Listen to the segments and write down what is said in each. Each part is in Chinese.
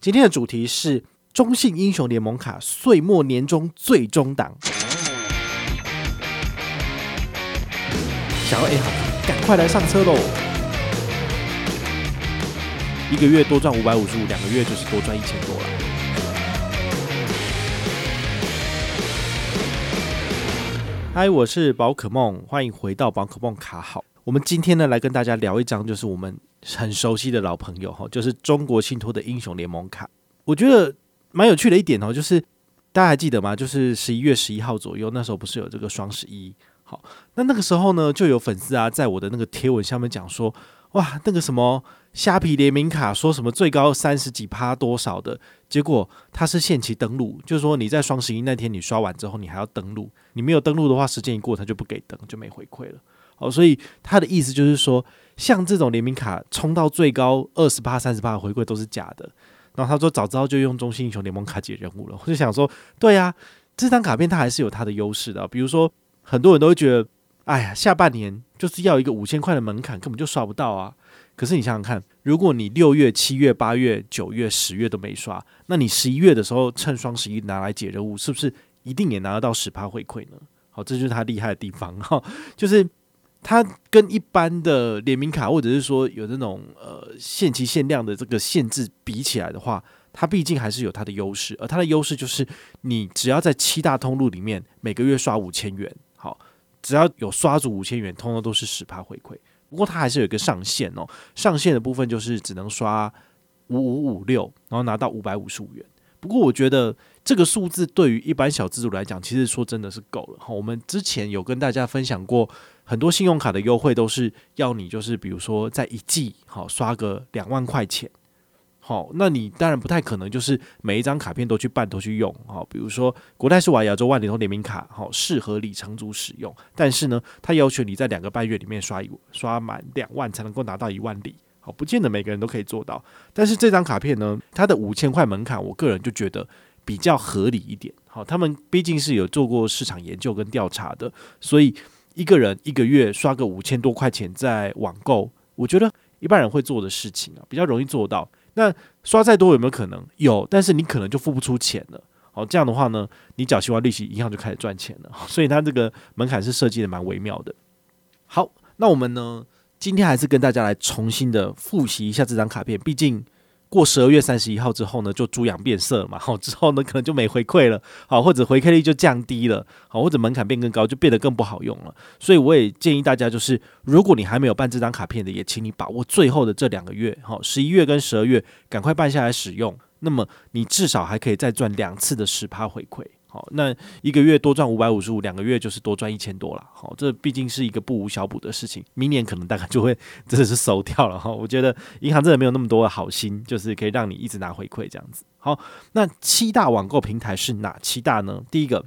今天的主题是中信英雄联盟卡岁末年终最终档，想要 A 好赶快来上车喽！一个月多赚五百五十五，两个月就是多赚一千多了。嗨，我是宝可梦，欢迎回到宝可梦卡好。我们今天呢，来跟大家聊一张，就是我们。很熟悉的老朋友哈，就是中国信托的英雄联盟卡。我觉得蛮有趣的一点哦，就是大家还记得吗？就是十一月十一号左右，那时候不是有这个双十一？好，那那个时候呢，就有粉丝啊，在我的那个贴文下面讲说，哇，那个什么虾皮联名卡，说什么最高三十几趴多少的，结果它是限期登录，就是说你在双十一那天你刷完之后，你还要登录，你没有登录的话，时间一过，它就不给登，就没回馈了。好，所以他的意思就是说。像这种联名卡冲到最高二十八、三十八的回馈都是假的。然后他说早知道就用中信英雄联盟卡解任务了。我就想说，对呀、这张卡片它还是有它的优势的。比如说，很多人都会觉得，哎呀，下半年就是要一个五千块的门槛，根本就刷不到啊。可是你想想看，如果你六月、七月、八月、九月、十月都没刷，那你十一月的时候趁双十一拿来解任务，是不是一定也拿得到十趴回馈呢？好，这就是它厉害的地方哈，就是。它跟一般的联名卡，或者是说有这种呃限期限量的这个限制比起来的话，它毕竟还是有它的优势。而它的优势就是，你只要在七大通路里面每个月刷五千元，好，只要有刷足五千元，通通都是十趴回馈。不过它还是有一个上限哦，上限的部分就是只能刷五五五六，然后拿到五百五十五元。不过我觉得这个数字对于一般小资主来讲，其实说真的是够了。好，我们之前有跟大家分享过。很多信用卡的优惠都是要你，就是比如说在一季好刷个两万块钱，好，那你当然不太可能就是每一张卡片都去办都去用，好，比如说国泰世华亚洲万里通联名卡，好，适合里程组使用，但是呢，它要求你在两个半月里面刷一刷满两万才能够拿到一万里，好，不见得每个人都可以做到，但是这张卡片呢，它的五千块门槛，我个人就觉得比较合理一点，好，他们毕竟是有做过市场研究跟调查的，所以。一个人一个月刷个五千多块钱在网购，我觉得一般人会做的事情啊，比较容易做到。那刷再多有没有可能？有，但是你可能就付不出钱了。好，这样的话呢，你缴息完利息，银行就开始赚钱了。所以它这个门槛是设计的蛮微妙的。好，那我们呢，今天还是跟大家来重新的复习一下这张卡片，毕竟。过十二月三十一号之后呢，就猪羊变色嘛，好之后呢，可能就没回馈了，好或者回馈率就降低了，好或者门槛变更高，就变得更不好用了。所以我也建议大家，就是如果你还没有办这张卡片的，也请你把握最后的这两个月，好十一月跟十二月，赶快办下来使用。那么你至少还可以再赚两次的十趴回馈。好，那一个月多赚五百五十五，两个月就是多赚一千多了。好，这毕竟是一个不无小补的事情。明年可能大概就会 真的是收掉了哈。我觉得银行真的没有那么多的好心，就是可以让你一直拿回馈这样子。好，那七大网购平台是哪七大呢？第一个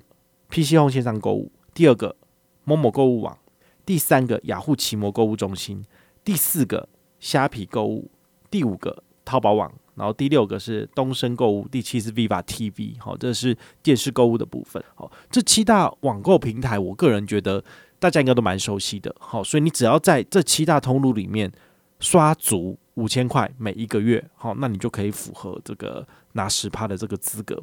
，PC Home 线上购物；第二个某某购物网；第三个，雅虎奇摩购物中心；第四个，虾皮购物；第五个，淘宝网。然后第六个是东升购物，第七是 Viva TV，好，这是电视购物的部分。好，这七大网购平台，我个人觉得大家应该都蛮熟悉的。好，所以你只要在这七大通路里面刷足五千块每一个月，好，那你就可以符合这个拿十趴的这个资格。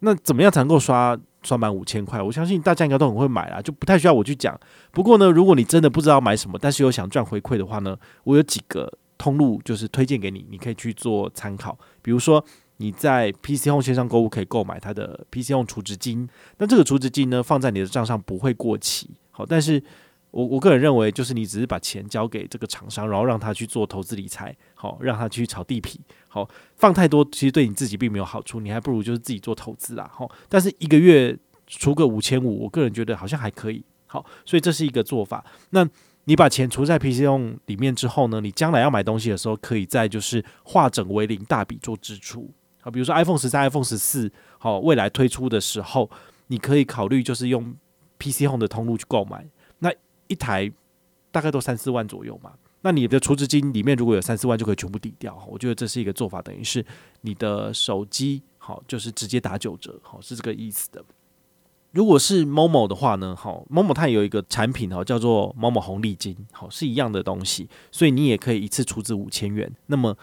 那怎么样才能够刷刷满五千块？我相信大家应该都很会买啦，就不太需要我去讲。不过呢，如果你真的不知道买什么，但是又想赚回馈的话呢，我有几个。通路就是推荐给你，你可以去做参考。比如说你在 PC Home 线上购物可以购买它的 PC Home 储值金，那这个储值金呢，放在你的账上不会过期。好，但是我我个人认为，就是你只是把钱交给这个厂商，然后让他去做投资理财，好，让他去炒地皮，好，放太多其实对你自己并没有好处，你还不如就是自己做投资啦。好，但是一个月出个五千五，我个人觉得好像还可以。好，所以这是一个做法。那你把钱储在 PC Home 里面之后呢，你将来要买东西的时候，可以在就是化整为零，大笔做支出。好，比如说 iPhone 十三、iPhone 十四，好，未来推出的时候，你可以考虑就是用 PC Home 的通路去购买。那一台大概都三四万左右嘛，那你的储值金里面如果有三四万，就可以全部抵掉。我觉得这是一个做法，等于是你的手机好，就是直接打九折，好，是这个意思的。如果是 Momo 的话呢，好，Momo 它有一个产品哈，叫做 Momo 红利金，好，是一样的东西，所以你也可以一次出资五千元，那么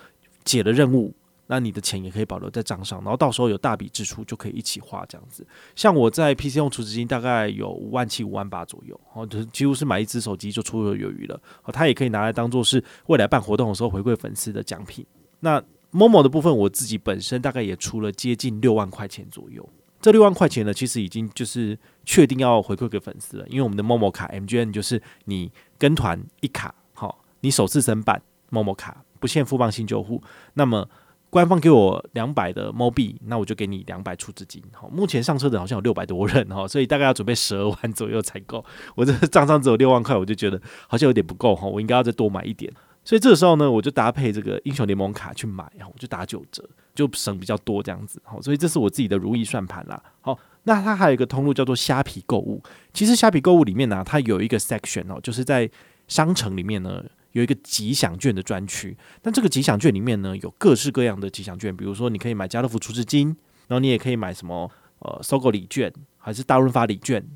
解了任务，那你的钱也可以保留在账上，然后到时候有大笔支出就可以一起花这样子。像我在 PC 用储值金大概有五万七、五万八左右，哦，就是几乎是买一支手机就绰绰有余了。哦，它也可以拿来当做是未来办活动的时候回馈粉丝的奖品。那 Momo 的部分，我自己本身大概也出了接近六万块钱左右。这六万块钱呢，其实已经就是确定要回馈给粉丝了，因为我们的 Momo 卡 MGN 就是你跟团一卡，好，你首次申办 Momo 卡不限富邦新旧户，那么官方给我两百的 MO 币，那我就给你两百出资金。好，目前上车的好像有六百多人哈，所以大概要准备十二万左右才够。我这账上只有六万块，我就觉得好像有点不够哈，我应该要再多买一点。所以这个时候呢，我就搭配这个英雄联盟卡去买，然后我就打九折，就省比较多这样子。好，所以这是我自己的如意算盘啦。好，那它还有一个通路叫做虾皮购物。其实虾皮购物里面呢，它有一个 section 哦，就是在商城里面呢有一个吉祥券的专区。那这个吉祥券里面呢，有各式各样的吉祥券，比如说你可以买家乐福储值金，然后你也可以买什么呃搜狗礼券，还是大润发礼券。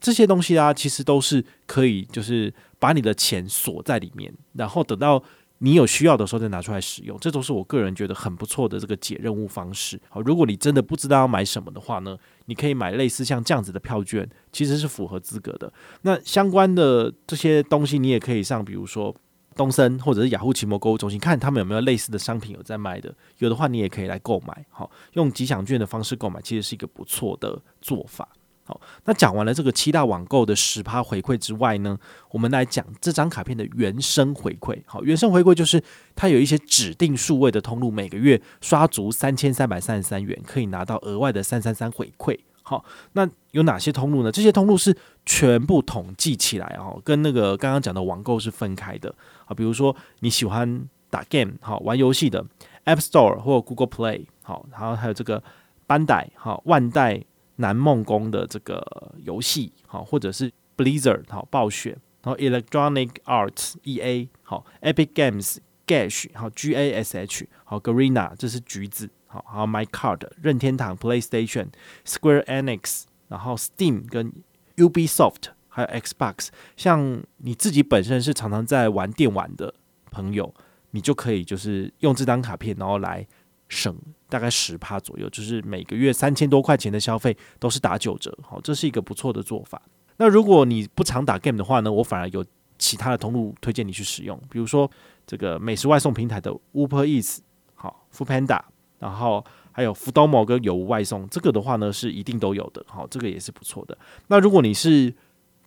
这些东西啊，其实都是可以，就是把你的钱锁在里面，然后等到你有需要的时候再拿出来使用。这都是我个人觉得很不错的这个解任务方式。好，如果你真的不知道要买什么的话呢，你可以买类似像这样子的票券，其实是符合资格的。那相关的这些东西，你也可以上，比如说东森或者是雅虎奇摩购物中心，看他们有没有类似的商品有在卖的。有的话，你也可以来购买。好，用吉祥券的方式购买，其实是一个不错的做法。好，那讲完了这个七大网购的十趴回馈之外呢，我们来讲这张卡片的原生回馈。好，原生回馈就是它有一些指定数位的通路，每个月刷足三千三百三十三元，可以拿到额外的三三三回馈。好，那有哪些通路呢？这些通路是全部统计起来哦，跟那个刚刚讲的网购是分开的。好，比如说你喜欢打 game 好玩游戏的 App Store 或 Google Play 好，然后还有这个班代好万代。南梦宫的这个游戏，好，或者是 Blizzard 好暴雪，然后 Electronic Arts EA 好，Epic Games Gash 好 G A S H 好，Garena 这是橘子，好，还有 My Card 任天堂 PlayStation Square Enix，然后 Steam 跟 Ubisoft 还有 Xbox，像你自己本身是常常在玩电玩的朋友，你就可以就是用这张卡片，然后来。省大概十趴左右，就是每个月三千多块钱的消费都是打九折，好，这是一个不错的做法。那如果你不常打 game 的话呢，我反而有其他的通路推荐你去使用，比如说这个美食外送平台的 Uber Eats，好，Foodpanda，然后还有 f o o d m o 跟有无外送，这个的话呢是一定都有的，好，这个也是不错的。那如果你是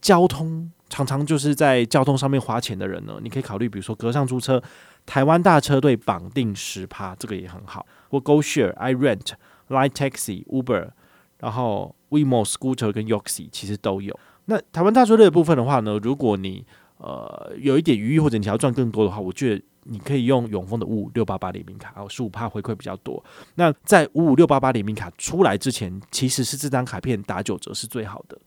交通常常就是在交通上面花钱的人呢，你可以考虑，比如说隔上租车。台湾大车队绑定十趴，这个也很好。或 GoShare、iRent、Line Taxi、Uber，然后 WeMo Scooter 跟 Yoxi 其实都有。那台湾大车队的部分的话呢，如果你呃有一点余裕或者你想要赚更多的话，我觉得你可以用永丰的五五六八八联名卡，哦，十五趴回馈比较多。那在五五六八八联名卡出来之前，其实是这张卡片打九折是最好的。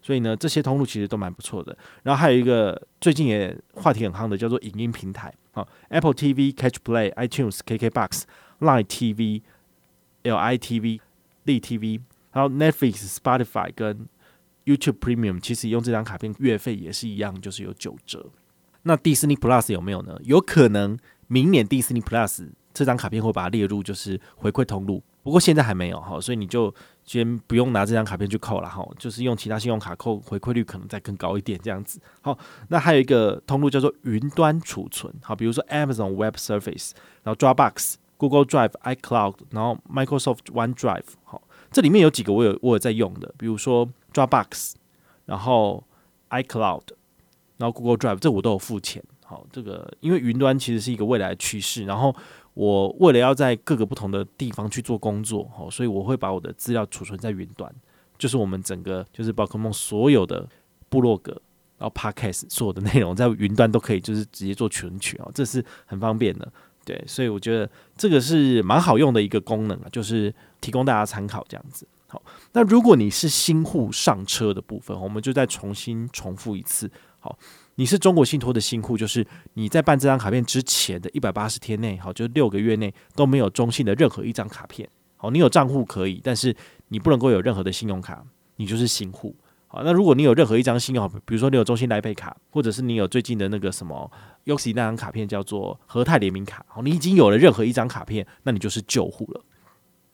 所以呢，这些通路其实都蛮不错的。然后还有一个最近也话题很夯的，叫做影音平台。好，Apple TV、Catch Play、iTunes、KKBox、Line TV、LITV、立 TV，然后 Netflix、Spotify 跟 YouTube Premium，其实用这张卡片月费也是一样，就是有九折。那 Disney Plus 有没有呢？有可能明年 Disney Plus 这张卡片会把它列入就是回馈通路。不过现在还没有哈，所以你就先不用拿这张卡片去扣了哈，就是用其他信用卡扣，回馈率可能再更高一点这样子。好，那还有一个通路叫做云端储存，好，比如说 Amazon Web Service，然后 Dropbox、Google Drive、iCloud，然后 Microsoft OneDrive，好，这里面有几个我有我有在用的，比如说 Dropbox，然后 iCloud，然后 Google Drive，这我都有付钱。好，这个因为云端其实是一个未来的趋势，然后。我为了要在各个不同的地方去做工作，哦，所以我会把我的资料储存在云端，就是我们整个就是宝可梦所有的部落格，然后 Podcast 所有的内容在云端都可以，就是直接做存取哦，这是很方便的，对，所以我觉得这个是蛮好用的一个功能啊，就是提供大家参考这样子。好，那如果你是新户上车的部分，我们就再重新重复一次，你是中国信托的新户，就是你在办这张卡片之前的一百八十天内，好，就是六个月内都没有中信的任何一张卡片，好，你有账户可以，但是你不能够有任何的信用卡，你就是新户，好，那如果你有任何一张信用卡，比如说你有中信来配卡，或者是你有最近的那个什么 YOXI 那张卡片叫做和泰联名卡，好，你已经有了任何一张卡片，那你就是旧户了。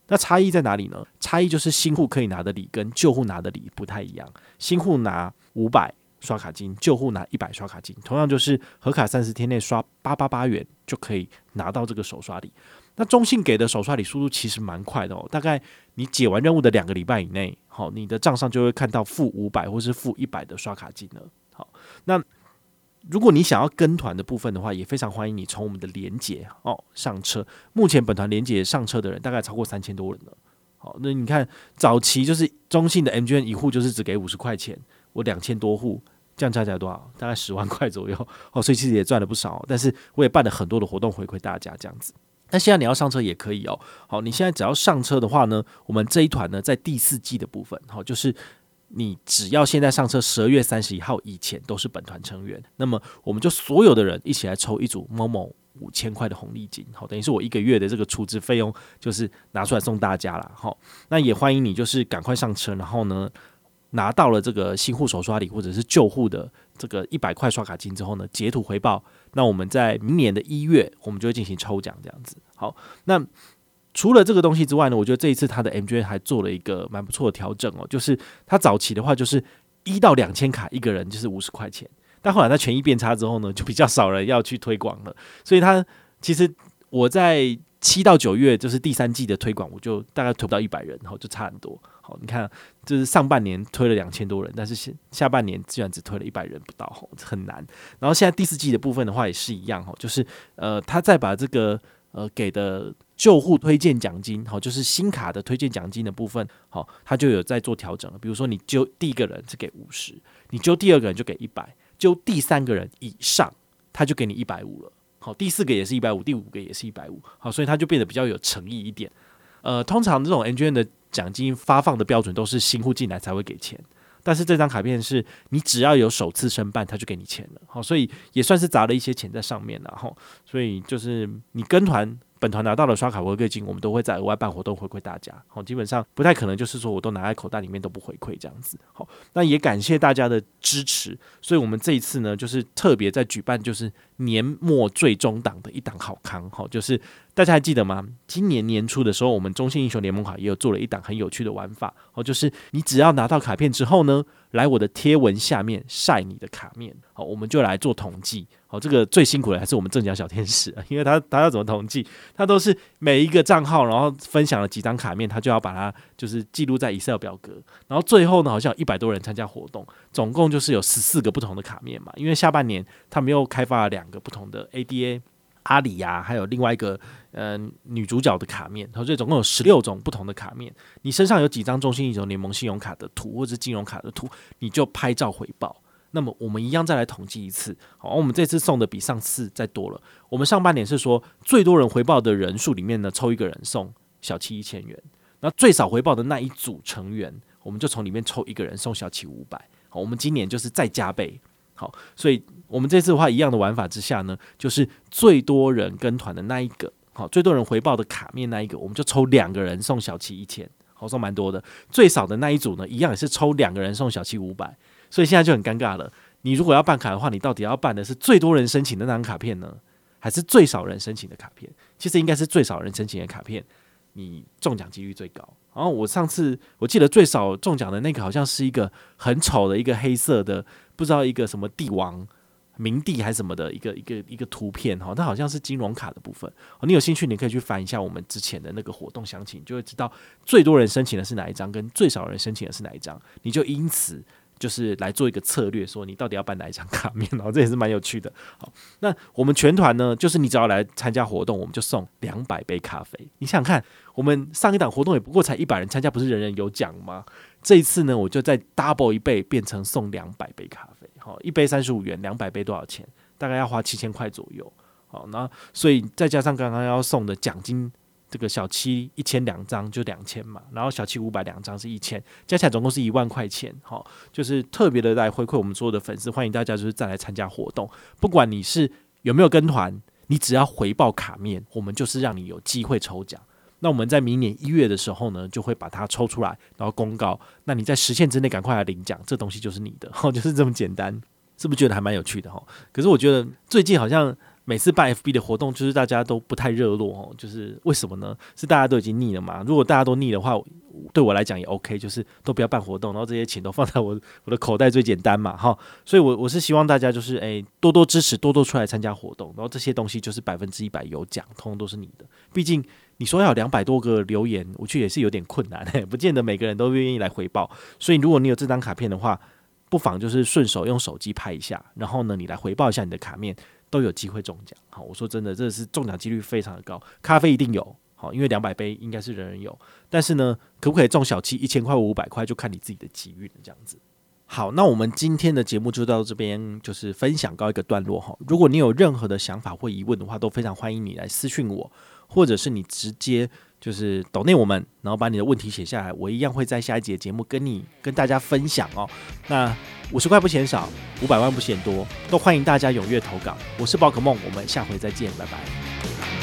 那差异在哪里呢？差异就是新户可以拿的礼跟旧户拿的礼不太一样。新户拿五百刷卡金，旧户拿一百刷卡金，同样就是合卡三十天内刷八八八元就可以拿到这个首刷礼。那中信给的首刷礼速度其实蛮快的哦，大概你解完任务的两个礼拜以内，好，你的账上就会看到负五百或是负一百的刷卡金了。好，那。如果你想要跟团的部分的话，也非常欢迎你从我们的连结哦上车。目前本团连结上车的人大概超过三千多人了。好，那你看早期就是中信的 MGN 一户就是只给五十块钱，我两千多户，这样加起来多少？大概十万块左右。哦，所以其实也赚了不少。但是我也办了很多的活动回馈大家这样子。那现在你要上车也可以哦。好，你现在只要上车的话呢，我们这一团呢在第四季的部分，好就是。你只要现在上车，十二月三十一号以前都是本团成员，那么我们就所有的人一起来抽一组某某五千块的红利金，好，等于是我一个月的这个储值费用就是拿出来送大家了，好，那也欢迎你就是赶快上车，然后呢拿到了这个新户首刷礼或者是旧户的这个一百块刷卡金之后呢，截图回报，那我们在明年的一月我们就会进行抽奖这样子，好，那。除了这个东西之外呢，我觉得这一次它的 MGM 还做了一个蛮不错的调整哦，就是它早期的话就是一到两千卡一个人就是五十块钱，但后来它权益变差之后呢，就比较少人要去推广了，所以它其实我在七到九月就是第三季的推广，我就大概推不到一百人，然后就差很多。好，你看就是上半年推了两千多人，但是下下半年居然只推了一百人不到，吼，很难。然后现在第四季的部分的话也是一样，吼，就是呃，他再把这个呃给的。旧户推荐奖金，好，就是新卡的推荐奖金的部分，好，他就有在做调整了。比如说，你揪第一个人是给五十，你揪第二个人就给一百，揪第三个人以上，他就给你一百五了。好，第四个也是一百五，第五个也是一百五，好，所以他就变得比较有诚意一点。呃，通常这种 N G N 的奖金发放的标准都是新户进来才会给钱，但是这张卡片是你只要有首次申办，他就给你钱了。好，所以也算是砸了一些钱在上面了。哈，所以就是你跟团。本团拿到了刷卡回馈金，我们都会在额外办活动回馈大家。好，基本上不太可能就是说我都拿在口袋里面都不回馈这样子。好，那也感谢大家的支持。所以我们这一次呢，就是特别在举办就是年末最终档的一档好康。好，就是大家还记得吗？今年年初的时候，我们中信英雄联盟卡也有做了一档很有趣的玩法。哦，就是你只要拿到卡片之后呢，来我的贴文下面晒你的卡面。好，我们就来做统计。哦，这个最辛苦的还是我们正奖小天使，因为他他要怎么统计？他都是每一个账号，然后分享了几张卡面，他就要把它就是记录在 Excel 表格，然后最后呢，好像有一百多人参加活动，总共就是有十四个不同的卡面嘛。因为下半年他们又开发了两个不同的 ADA 阿里呀，还有另外一个嗯、呃、女主角的卡面，然后所以总共有十六种不同的卡面。你身上有几张中信英雄联盟信用卡的图或者金融卡的图，你就拍照回报。那么我们一样再来统计一次，好，我们这次送的比上次再多了。我们上半年是说最多人回报的人数里面呢，抽一个人送小七一千元。那最少回报的那一组成员，我们就从里面抽一个人送小七五百。好，我们今年就是再加倍。好，所以我们这次的话，一样的玩法之下呢，就是最多人跟团的那一个，好，最多人回报的卡面那一个，我们就抽两个人送小七一千，好，送蛮多的。最少的那一组呢，一样也是抽两个人送小七五百。所以现在就很尴尬了。你如果要办卡的话，你到底要办的是最多人申请的那张卡片呢，还是最少人申请的卡片？其实应该是最少人申请的卡片，你中奖几率最高。然后我上次我记得最少中奖的那个好像是一个很丑的一个黑色的，不知道一个什么帝王、明帝还是什么的一个一个一个图片哈，它好像是金融卡的部分。你有兴趣，你可以去翻一下我们之前的那个活动详情，就会知道最多人申请的是哪一张，跟最少人申请的是哪一张，你就因此。就是来做一个策略，说你到底要办哪一张卡面，然后这也是蛮有趣的。好，那我们全团呢，就是你只要来参加活动，我们就送两百杯咖啡。你想想看，我们上一档活动也不过才一百人参加，不是人人有奖吗？这一次呢，我就再 double 一倍，变成送两百杯咖啡。好，一杯三十五元，两百杯多少钱？大概要花七千块左右。好，那所以再加上刚刚要送的奖金。这个小七一千两张就两千嘛，然后小七五百两张是一千，加起来总共是一万块钱。好，就是特别的来回馈我们所有的粉丝，欢迎大家就是再来参加活动。不管你是有没有跟团，你只要回报卡面，我们就是让你有机会抽奖。那我们在明年一月的时候呢，就会把它抽出来，然后公告。那你在时限之内赶快来领奖，这东西就是你的，哈，就是这么简单。是不是觉得还蛮有趣的哈？可是我觉得最近好像每次办 FB 的活动，就是大家都不太热络哦。就是为什么呢？是大家都已经腻了嘛？如果大家都腻的话，对我来讲也 OK，就是都不要办活动，然后这些钱都放在我 我的口袋最简单嘛哈。所以我，我是希望大家就是诶、多多支持，多多出来参加活动，然后这些东西就是百分之一百有奖，通通都是你的。毕竟你说要两百多个留言，我觉得也是有点困难，不见得每个人都愿意来回报。所以，如果你有这张卡片的话，不妨就是顺手用手机拍一下，然后呢，你来回报一下你的卡面，都有机会中奖。好，我说真的，这是中奖几率非常的高。咖啡一定有，好，因为两百杯应该是人人有。但是呢，可不可以中小七一千块或五百块，就看你自己的机运了。这样子。好，那我们今天的节目就到这边，就是分享告一个段落哈。如果你有任何的想法或疑问的话，都非常欢迎你来私讯我，或者是你直接。就是抖内我们，然后把你的问题写下来，我一样会在下一节节目跟你跟大家分享哦。那五十块不嫌少，五百万不嫌多，都欢迎大家踊跃投稿。我是宝可梦，我们下回再见，拜拜。